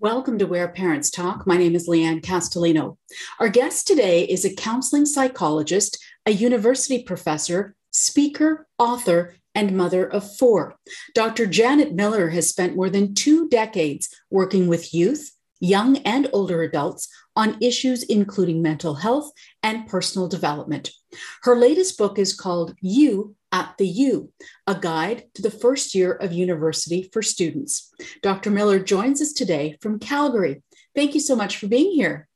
Welcome to Where Parents Talk. My name is Leanne Castellino. Our guest today is a counseling psychologist, a university professor, speaker, author, and mother of four. Dr. Janet Miller has spent more than two decades working with youth, young and older adults on issues including mental health and personal development. Her latest book is called You at the U, a guide to the first year of university for students. Dr. Miller joins us today from Calgary. Thank you so much for being here.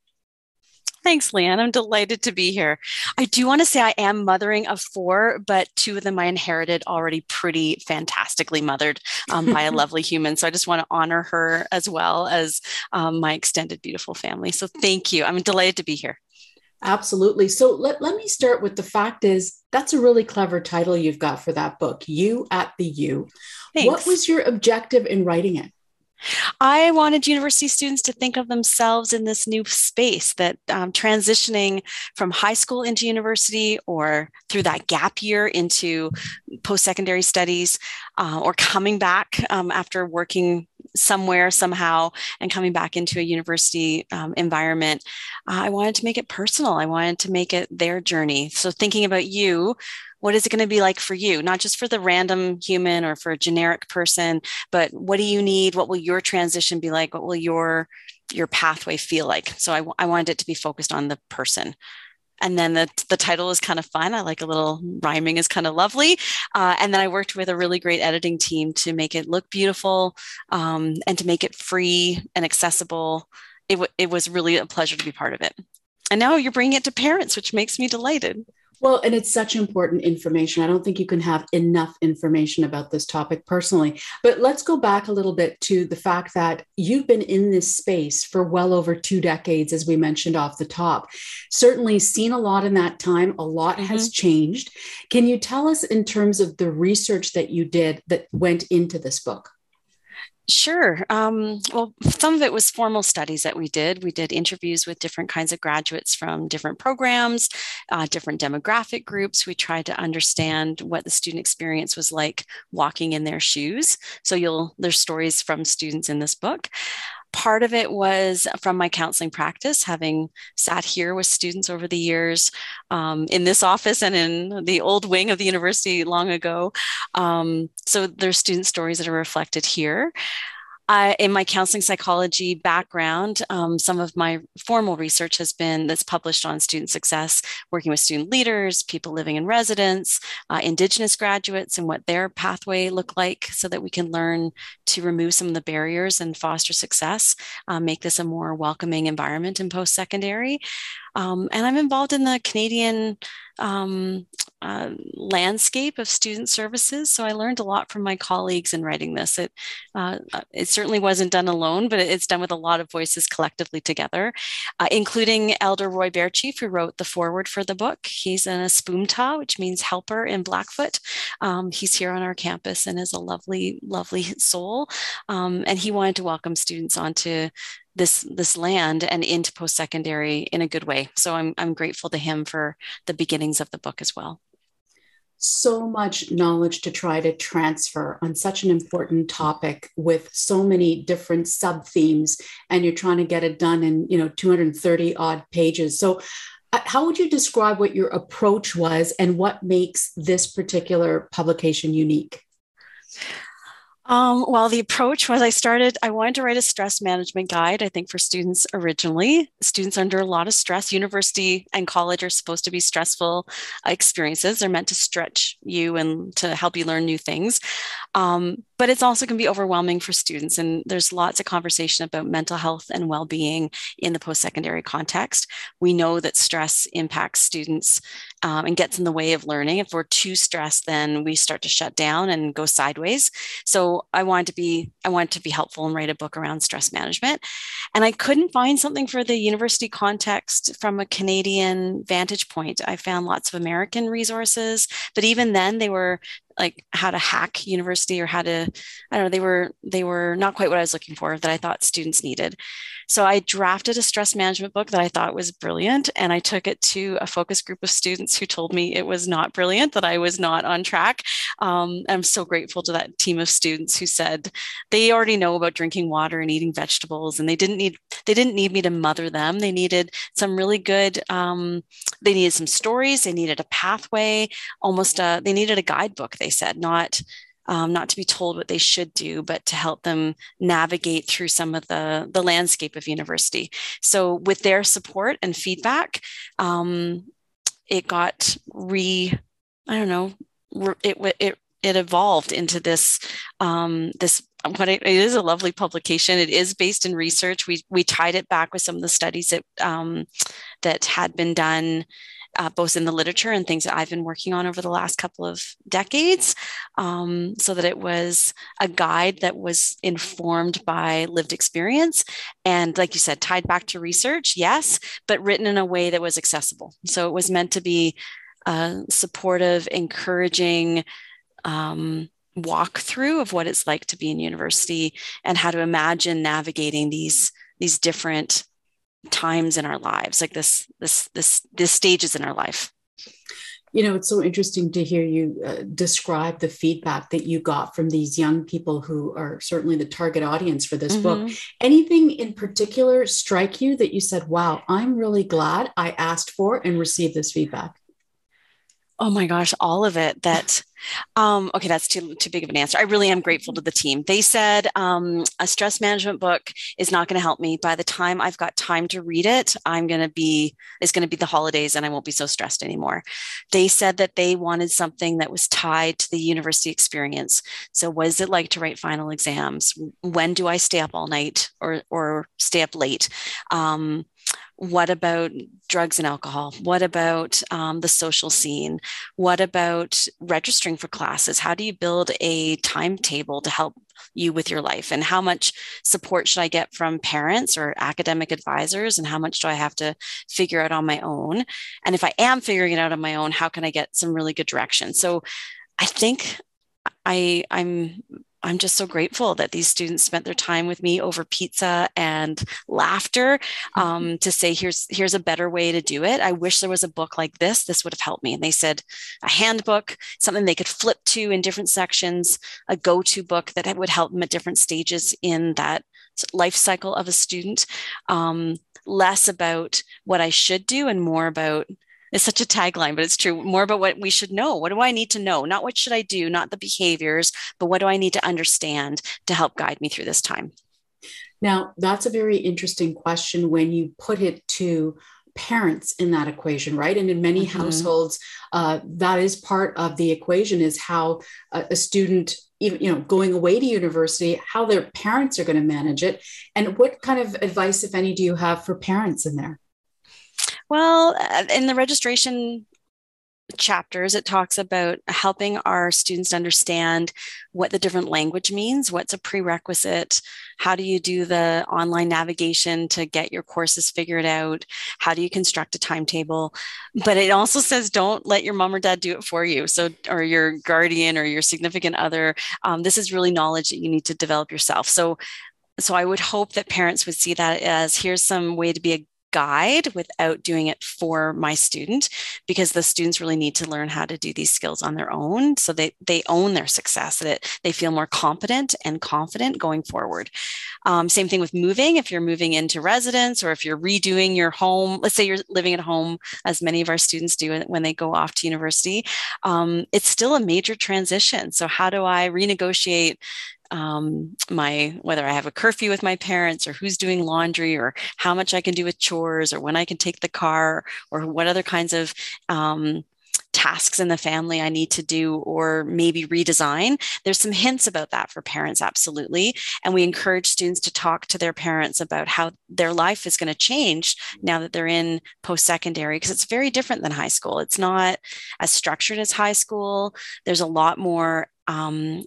Thanks, Leanne. I'm delighted to be here. I do want to say I am mothering of four, but two of them I inherited already pretty fantastically mothered um, by a lovely human. So I just want to honor her as well as um, my extended, beautiful family. So thank you. I'm delighted to be here. Absolutely. So let, let me start with the fact is that's a really clever title you've got for that book, You at the U. Thanks. What was your objective in writing it? I wanted university students to think of themselves in this new space that um, transitioning from high school into university or through that gap year into post secondary studies uh, or coming back um, after working somewhere somehow and coming back into a university um, environment uh, i wanted to make it personal. I wanted to make it their journey. So thinking about you what is it going to be like for you? Not just for the random human or for a generic person but what do you need? What will your transition be like? What will your your pathway feel like? So I, I wanted it to be focused on the person and then the, the title is kind of fun. I like a little rhyming is kind of lovely. Uh, and then i worked with a really great editing team to make it look beautiful um, and to make it free and accessible. It, w- it was really a pleasure to be part of it. And now you're bringing it to parents which makes me delighted well, and it's such important information. I don't think you can have enough information about this topic personally. But let's go back a little bit to the fact that you've been in this space for well over two decades, as we mentioned off the top. Certainly seen a lot in that time, a lot mm-hmm. has changed. Can you tell us, in terms of the research that you did that went into this book? Sure. Um, well, some of it was formal studies that we did. We did interviews with different kinds of graduates from different programs, uh, different demographic groups. We tried to understand what the student experience was like walking in their shoes. So you'll there's stories from students in this book. Part of it was from my counseling practice, having sat here with students over the years um, in this office and in the old wing of the university long ago. Um, so there's student stories that are reflected here. I, in my counseling psychology background, um, some of my formal research has been that's published on student success, working with student leaders, people living in residence, uh, Indigenous graduates, and what their pathway look like, so that we can learn to remove some of the barriers and foster success, uh, make this a more welcoming environment in post secondary. Um, and I'm involved in the Canadian um, uh, landscape of student services. So I learned a lot from my colleagues in writing this. It, uh, it certainly wasn't done alone, but it's done with a lot of voices collectively together, uh, including Elder Roy Bearchief, who wrote the foreword for the book. He's an Aspoomta, which means helper in Blackfoot. Um, he's here on our campus and is a lovely, lovely soul. Um, and he wanted to welcome students onto this this land and into post secondary in a good way. So I'm I'm grateful to him for the beginnings of the book as well. So much knowledge to try to transfer on such an important topic with so many different sub themes, and you're trying to get it done in you know 230 odd pages. So uh, how would you describe what your approach was and what makes this particular publication unique? Um, well, the approach was I started, I wanted to write a stress management guide, I think, for students originally. Students under a lot of stress. University and college are supposed to be stressful experiences. They're meant to stretch you and to help you learn new things. Um, but it's also can be overwhelming for students. And there's lots of conversation about mental health and well being in the post secondary context. We know that stress impacts students um, and gets in the way of learning. If we're too stressed, then we start to shut down and go sideways. So I wanted to be I wanted to be helpful and write a book around stress management. And I couldn't find something for the university context from a Canadian vantage point. I found lots of American resources, but even then they were like how to hack university or how to i don't know they were they were not quite what i was looking for that i thought students needed so i drafted a stress management book that i thought was brilliant and i took it to a focus group of students who told me it was not brilliant that i was not on track um, i'm so grateful to that team of students who said they already know about drinking water and eating vegetables and they didn't need they didn't need me to mother them they needed some really good um, they needed some stories they needed a pathway almost a, they needed a guidebook they said not um, not to be told what they should do, but to help them navigate through some of the, the landscape of university. So, with their support and feedback, um, it got re, I don't know, it, it, it evolved into this, um, this it, it is a lovely publication. It is based in research. We we tied it back with some of the studies that um, that had been done uh, both in the literature and things that I've been working on over the last couple of decades, um, so that it was a guide that was informed by lived experience and, like you said, tied back to research, yes, but written in a way that was accessible. So it was meant to be uh, supportive, encouraging. Um, walkthrough of what it's like to be in university and how to imagine navigating these these different times in our lives like this this this this stages in our life. You know it's so interesting to hear you uh, describe the feedback that you got from these young people who are certainly the target audience for this mm-hmm. book anything in particular strike you that you said wow i'm really glad i asked for and received this feedback Oh my gosh, all of it. That um, okay, that's too too big of an answer. I really am grateful to the team. They said um, a stress management book is not going to help me. By the time I've got time to read it, I'm going to be it's going to be the holidays, and I won't be so stressed anymore. They said that they wanted something that was tied to the university experience. So, what is it like to write final exams? When do I stay up all night or or stay up late? Um, what about drugs and alcohol? What about um, the social scene? What about registering for classes? How do you build a timetable to help you with your life? And how much support should I get from parents or academic advisors? And how much do I have to figure out on my own? And if I am figuring it out on my own, how can I get some really good direction? So I think I, I'm I'm just so grateful that these students spent their time with me over pizza and laughter mm-hmm. um, to say, here's, here's a better way to do it. I wish there was a book like this. This would have helped me. And they said a handbook, something they could flip to in different sections, a go to book that would help them at different stages in that life cycle of a student. Um, less about what I should do and more about it's such a tagline, but it's true. More about what we should know. What do I need to know? Not what should I do, not the behaviors, but what do I need to understand to help guide me through this time? Now, that's a very interesting question when you put it to parents in that equation, right? And in many mm-hmm. households, uh, that is part of the equation is how a, a student even you know going away to university how their parents are going to manage it and what kind of advice if any do you have for parents in there well, uh, in the registration chapters, it talks about helping our students understand what the different language means, what's a prerequisite, how do you do the online navigation to get your courses figured out, how do you construct a timetable. But it also says don't let your mom or dad do it for you. So, or your guardian or your significant other. Um, this is really knowledge that you need to develop yourself. So, so I would hope that parents would see that as here's some way to be a guide without doing it for my student because the students really need to learn how to do these skills on their own. So they they own their success that they feel more competent and confident going forward. Um, same thing with moving. If you're moving into residence or if you're redoing your home let's say you're living at home as many of our students do when they go off to university um, it's still a major transition. So how do i renegotiate um, my whether I have a curfew with my parents or who's doing laundry or how much I can do with chores or when I can take the car or what other kinds of um, tasks in the family I need to do or maybe redesign. There's some hints about that for parents, absolutely. And we encourage students to talk to their parents about how their life is going to change now that they're in post secondary, because it's very different than high school. It's not as structured as high school. There's a lot more um,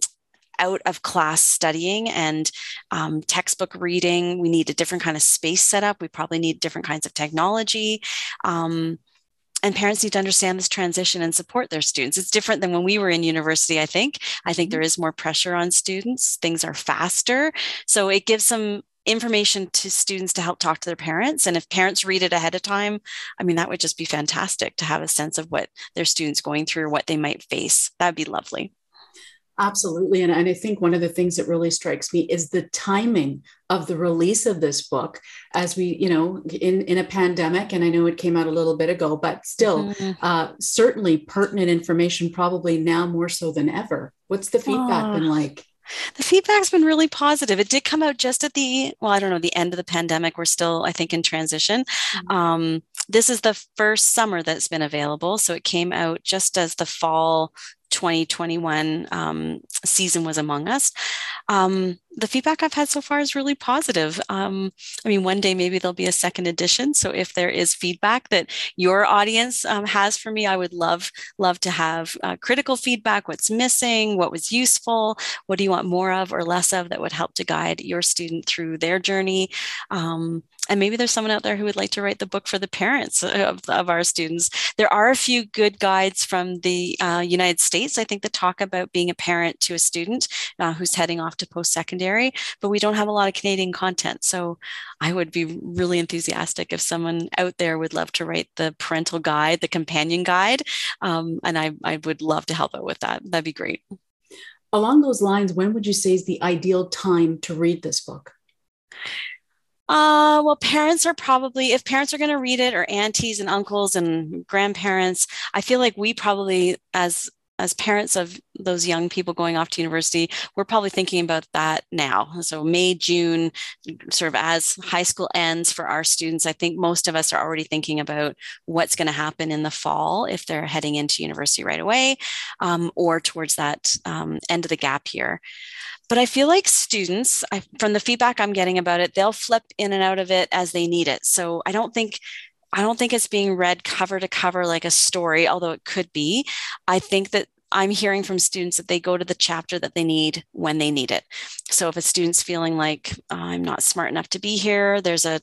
out of class studying and um, textbook reading. We need a different kind of space setup. We probably need different kinds of technology. Um, and parents need to understand this transition and support their students. It's different than when we were in university, I think. I think mm-hmm. there is more pressure on students, things are faster. So it gives some information to students to help talk to their parents. And if parents read it ahead of time, I mean, that would just be fantastic to have a sense of what their students going through or what they might face. That'd be lovely. Absolutely. And, and I think one of the things that really strikes me is the timing of the release of this book as we, you know, in, in a pandemic. And I know it came out a little bit ago, but still, mm-hmm. uh, certainly pertinent information, probably now more so than ever. What's the feedback been like? The feedback's been really positive. It did come out just at the, well, I don't know, the end of the pandemic. We're still, I think, in transition. Mm-hmm. Um, this is the first summer that's been available. So it came out just as the fall 2021 um, season was among us. Um, the feedback I've had so far is really positive. Um, I mean, one day maybe there'll be a second edition. So if there is feedback that your audience um, has for me, I would love love to have uh, critical feedback. What's missing? What was useful? What do you want more of or less of that would help to guide your student through their journey? Um, and maybe there's someone out there who would like to write the book for the parents of, of our students. There are a few good guides from the uh, United States, I think, that talk about being a parent to a student uh, who's heading off to post secondary, but we don't have a lot of Canadian content. So I would be really enthusiastic if someone out there would love to write the parental guide, the companion guide. Um, and I, I would love to help out with that. That'd be great. Along those lines, when would you say is the ideal time to read this book? Uh, well, parents are probably, if parents are going to read it, or aunties and uncles and grandparents, I feel like we probably, as as parents of those young people going off to university, we're probably thinking about that now. So, May, June, sort of as high school ends for our students, I think most of us are already thinking about what's going to happen in the fall if they're heading into university right away um, or towards that um, end of the gap year. But I feel like students, I, from the feedback I'm getting about it, they'll flip in and out of it as they need it. So I don't think I don't think it's being read cover to cover like a story, although it could be. I think that I'm hearing from students that they go to the chapter that they need when they need it. So if a student's feeling like oh, I'm not smart enough to be here, there's a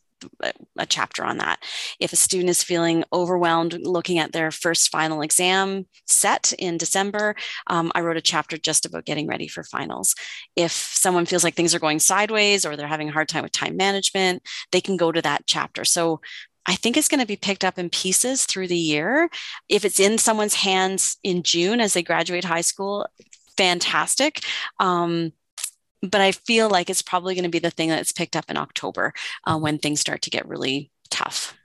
a chapter on that. If a student is feeling overwhelmed looking at their first final exam set in December, um, I wrote a chapter just about getting ready for finals. If someone feels like things are going sideways or they're having a hard time with time management, they can go to that chapter. So I think it's going to be picked up in pieces through the year. If it's in someone's hands in June as they graduate high school, fantastic. Um, but I feel like it's probably going to be the thing that's picked up in October uh, when things start to get really tough.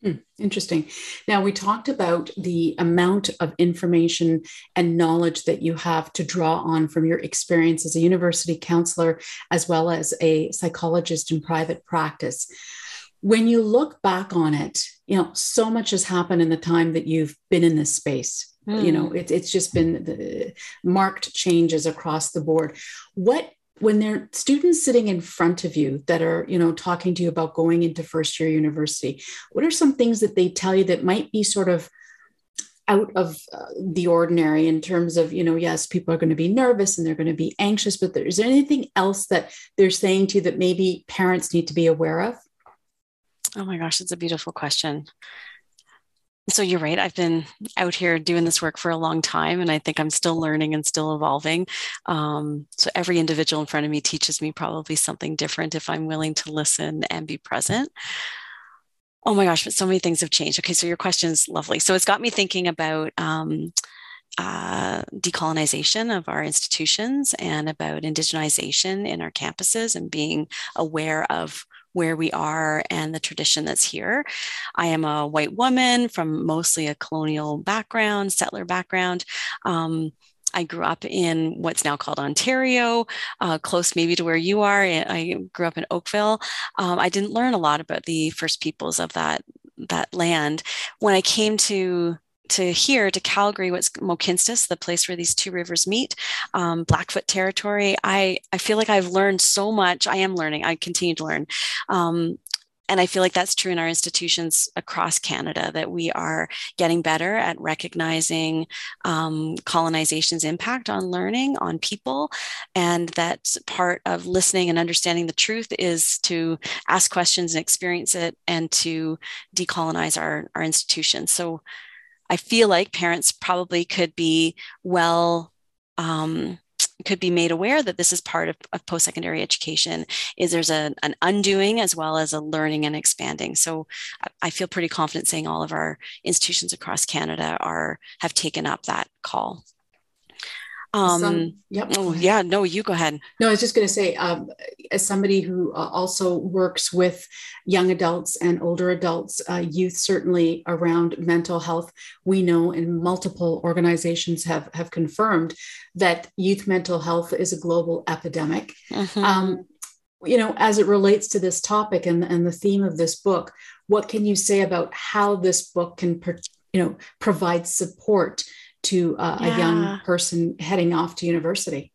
Hmm, interesting. Now, we talked about the amount of information and knowledge that you have to draw on from your experience as a university counselor, as well as a psychologist in private practice. When you look back on it, you know, so much has happened in the time that you've been in this space. Mm. You know, hmm. it, it's just been the marked changes across the board. What when there are students sitting in front of you that are you know talking to you about going into first year university what are some things that they tell you that might be sort of out of uh, the ordinary in terms of you know yes people are going to be nervous and they're going to be anxious but there, is there anything else that they're saying to you that maybe parents need to be aware of oh my gosh it's a beautiful question so you're right. I've been out here doing this work for a long time, and I think I'm still learning and still evolving. Um, so every individual in front of me teaches me probably something different if I'm willing to listen and be present. Oh my gosh, but so many things have changed. Okay, so your question is lovely. So it's got me thinking about um, uh, decolonization of our institutions and about indigenization in our campuses and being aware of where we are and the tradition that's here. I am a white woman from mostly a colonial background, settler background. Um, I grew up in what's now called Ontario, uh, close maybe to where you are. I grew up in Oakville. Um, I didn't learn a lot about the first peoples of that that land. When I came to to here to Calgary, what's Mohkinstsis, the place where these two rivers meet, um, Blackfoot territory. I I feel like I've learned so much. I am learning. I continue to learn. Um, and I feel like that's true in our institutions across Canada that we are getting better at recognizing um, colonization's impact on learning, on people, and that part of listening and understanding the truth is to ask questions and experience it and to decolonize our, our institutions. So I feel like parents probably could be well um, could be made aware that this is part of, of post-secondary education is there's a, an undoing as well as a learning and expanding. So I, I feel pretty confident saying all of our institutions across canada are have taken up that call um, Some, yep. Oh, yeah. No, you go ahead. No, I was just going to say, um, as somebody who uh, also works with young adults and older adults, uh, youth certainly around mental health, we know, and multiple organizations have have confirmed that youth mental health is a global epidemic. Mm-hmm. Um, you know, as it relates to this topic and, and the theme of this book, what can you say about how this book can, you know, provide support to uh, yeah. a young person heading off to university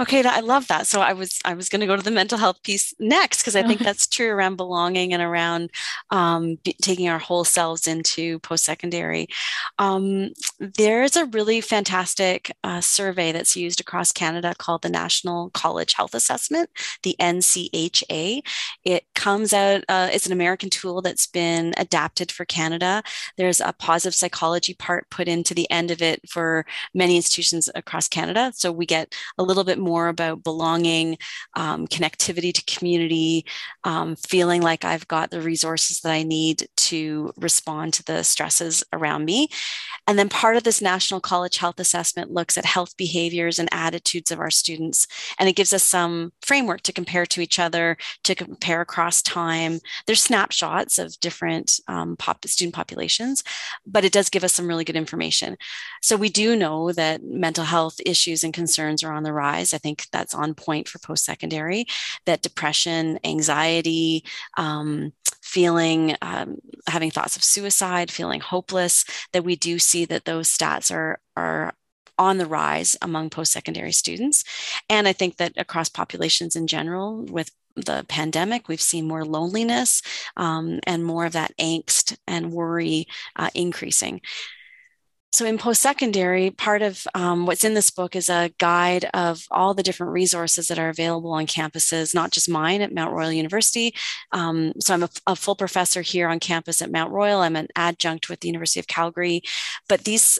Okay, I love that. So I was I was going to go to the mental health piece next because I think that's true around belonging and around um, b- taking our whole selves into post secondary. Um, there's a really fantastic uh, survey that's used across Canada called the National College Health Assessment, the NCHA. It comes out. Uh, it's an American tool that's been adapted for Canada. There's a positive psychology part put into the end of it for many institutions across Canada. So we get a little little bit more about belonging, um, connectivity to community, um, feeling like I've got the resources that I need to respond to the stresses around me. And then part of this National College Health Assessment looks at health behaviors and attitudes of our students. And it gives us some framework to compare to each other, to compare across time. There's snapshots of different um, pop, student populations, but it does give us some really good information. So we do know that mental health issues and concerns are on the rise I think that's on point for post secondary, that depression, anxiety, um, feeling, um, having thoughts of suicide, feeling hopeless, that we do see that those stats are, are on the rise among post secondary students. And I think that across populations in general, with the pandemic, we've seen more loneliness um, and more of that angst and worry uh, increasing. So, in post secondary, part of um, what's in this book is a guide of all the different resources that are available on campuses, not just mine at Mount Royal University. Um, so, I'm a, a, full professor here on campus at Mount Royal. I'm an adjunct with the University of Calgary. But these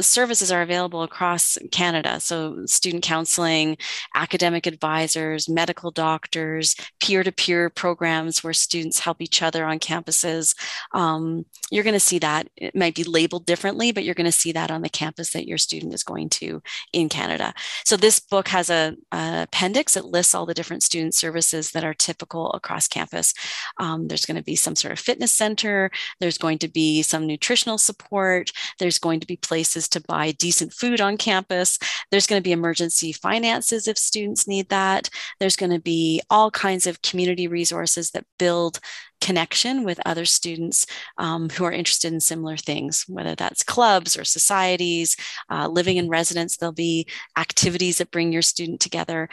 services are available across Canada. So, student counseling, academic advisors, medical doctors, peer to peer programs where students help each other on campuses. Um, you're going to see that. It might be labeled differently, but you're going to see that on the campus that your student is going to in Canada. So, this book has a, appendix that lists all the different student services that are typical across campus. Um, there's going to be some sort of fitness center, there's going to be some nutritional support, there's going to be places to buy decent food on campus. There's going to be emergency finances if students need that. There's going to be all kinds of community resources that build connection with other students um, who are interested in similar things, whether that's clubs or societies, uh, living in residence, there'll be activities that bring your student together.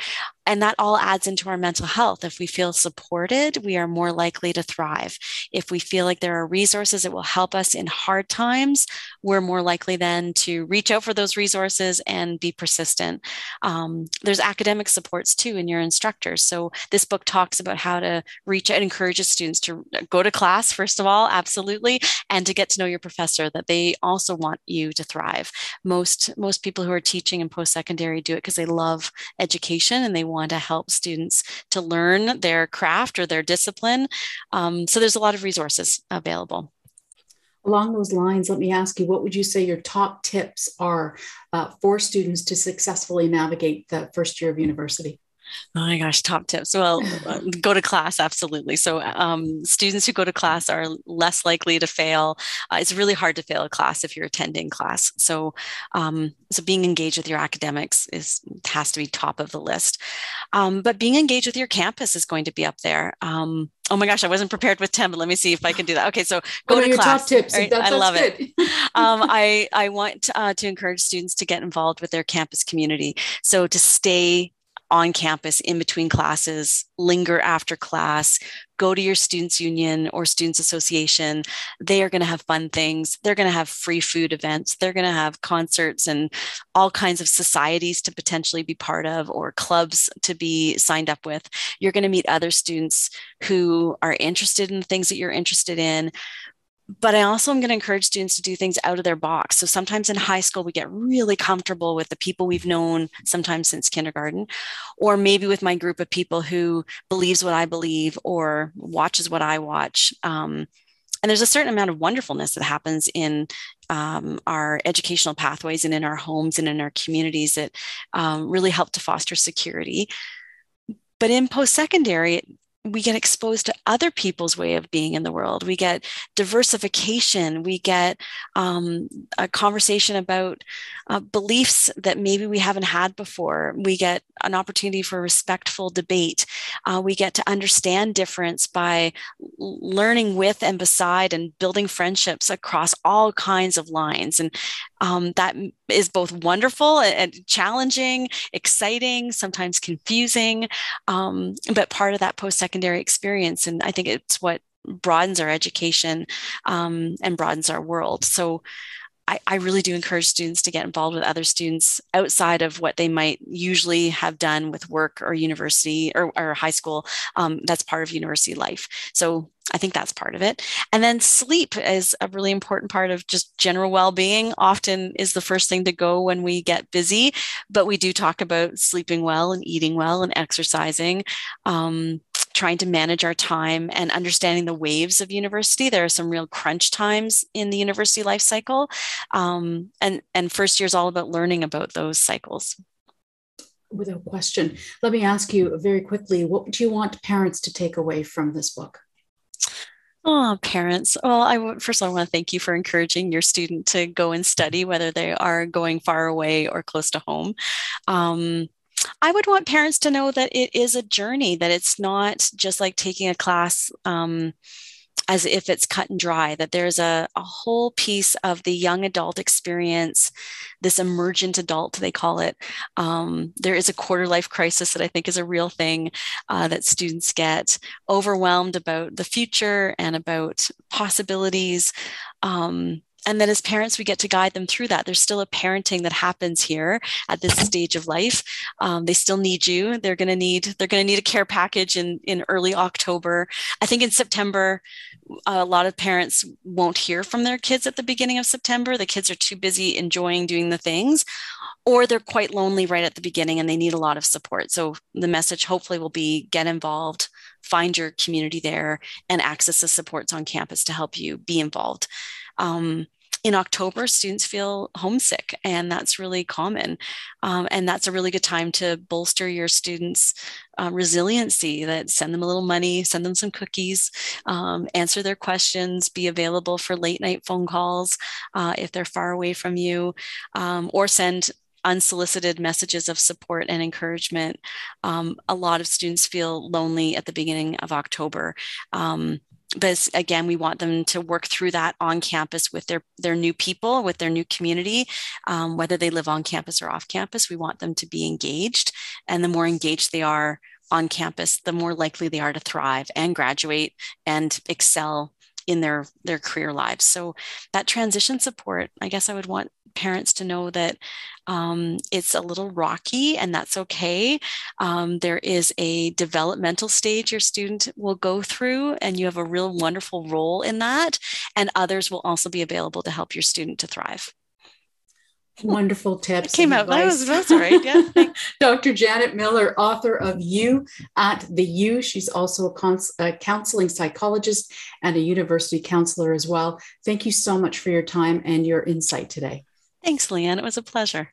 And that all adds into our mental health. If we feel supported, we are more likely to thrive. If we feel like there are resources that will help us in hard times, we're more likely then to reach out for those resources and be persistent. Um, there's academic supports too in your instructors. So this book talks about how to reach out, encourages students to go to class, first of all, absolutely, and to get to know your professor that they also want you to thrive. Most, most people who are teaching in post secondary do it because they love education and they want to help students to learn their craft or their discipline. Um, so there's a lot of resources available. Along those lines, let me ask you what would you say your top tips are uh, for students to successfully navigate the first year of university? Oh my gosh, top tips. Well, uh, go to class, absolutely. So, um, students who go to class are less likely to fail. Uh, it's really hard to fail a class if you're attending class. So, um, so being engaged with your academics is has to be top of the list. Um, but being engaged with your campus is going to be up there. Um, oh my gosh, I wasn't prepared with 10, but let me see if I can do that. Okay, so go what to class. Top tips. Right? That's, I love it. um, I, I want uh, to encourage students to get involved with their campus community. So to stay on campus in between classes, linger after class, go to your students union or students association. They are going to have fun things. They're going to have free food events. They're going to have concerts and all kinds of societies to potentially be part of or clubs to be signed up with. You're going to meet other students who are interested in the things that you're interested in but I also am going to encourage students to do things out of their box. So sometimes in high school, we get really comfortable with the people we've known sometimes since kindergarten, or maybe with my group of people who believes what I believe or watches what I watch. Um, and there's a certain amount of wonderfulness that happens in um, our educational pathways and in our homes and in our communities that um, really help to foster security. But in post secondary, we get exposed to other people's way of being in the world. We get diversification. We get um, a conversation about uh, beliefs that maybe we haven't had before. We get an opportunity for respectful debate. Uh, we get to understand difference by learning with and beside and building friendships across all kinds of lines. And um, that is both wonderful and challenging, exciting, sometimes confusing, um, but part of that post secondary experience. And I think it's what broadens our education um, and broadens our world. So I, I, really do encourage students to get involved with other students outside of what they might usually have done with work or university or, or high school. Um, that's part of university life. So I think that's part of it. And then sleep is a really important part of just general well being, often is the first thing to go when we get busy. But we do talk about sleeping well and eating well and exercising. Um, trying to manage our time and understanding the waves of university. There are some real crunch times in the university life cycle. Um, and, and first year is all about learning about those cycles. Without question. Let me ask you very quickly what do you want parents to take away from this book? Oh, parents. Well, I first of all, I want to thank you for encouraging your student to go and study, whether they are going far away or close to home. Um, I would want parents to know that it is a journey, that it's not just like taking a class um, as if it's cut and dry, that there's a, a whole piece of the young adult experience, this emergent adult, they call it. Um, there is a quarter life crisis that I think is a real thing uh, that students get overwhelmed about the future and about possibilities. Um, and then as parents we get to guide them through that. There's still a parenting that happens here at this stage of life. Um, they still need you. They're going to need they're going to need a care package in in early october. I think in september a lot of parents won't hear from their kids at the beginning of september. The kids are too busy enjoying doing the things or they're quite lonely right at the beginning and they need a lot of support. So the message hopefully will be get involved find your community there and access the supports on campus to help you be involved um, in October, students feel homesick, and that's really common. Um, and that's a really good time to bolster your students' uh, resiliency. That send them a little money, send them some cookies, um, answer their questions, be available for late night phone calls uh, if they're far away from you, um, or send unsolicited messages of support and encouragement. Um, a lot of students feel lonely at the beginning of October. Um, but again, we want them to work through that on campus with their their new people, with their new community, um, whether they live on campus or off campus. We want them to be engaged, and the more engaged they are on campus, the more likely they are to thrive and graduate and excel in their their career lives. So that transition support, I guess I would want parents to know that um, it's a little rocky and that's okay. Um, there is a developmental stage your student will go through, and you have a real wonderful role in that. And others will also be available to help your student to thrive. Wonderful tips. It came out. That was, that's right. Yeah. Dr. Janet Miller, author of You at the U. She's also a, cons- a counseling psychologist and a university counselor as well. Thank you so much for your time and your insight today. Thanks, Leanne. It was a pleasure.